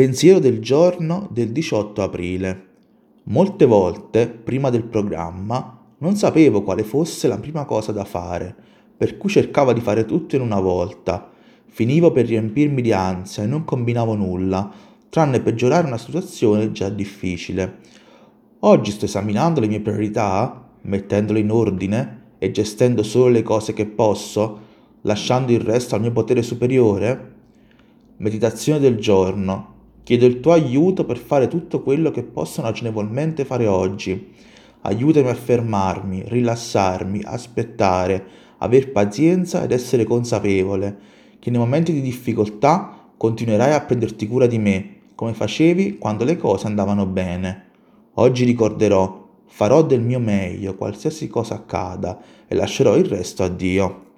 Pensiero del giorno del 18 aprile. Molte volte, prima del programma, non sapevo quale fosse la prima cosa da fare, per cui cercavo di fare tutto in una volta. Finivo per riempirmi di ansia e non combinavo nulla, tranne peggiorare una situazione già difficile. Oggi sto esaminando le mie priorità, mettendole in ordine e gestendo solo le cose che posso, lasciando il resto al mio potere superiore? Meditazione del giorno. Chiedo il tuo aiuto per fare tutto quello che posso ragionevolmente fare oggi. Aiutami a fermarmi, rilassarmi, aspettare, aver pazienza ed essere consapevole che nei momenti di difficoltà continuerai a prenderti cura di me, come facevi quando le cose andavano bene. Oggi ricorderò, farò del mio meglio, qualsiasi cosa accada, e lascerò il resto a Dio.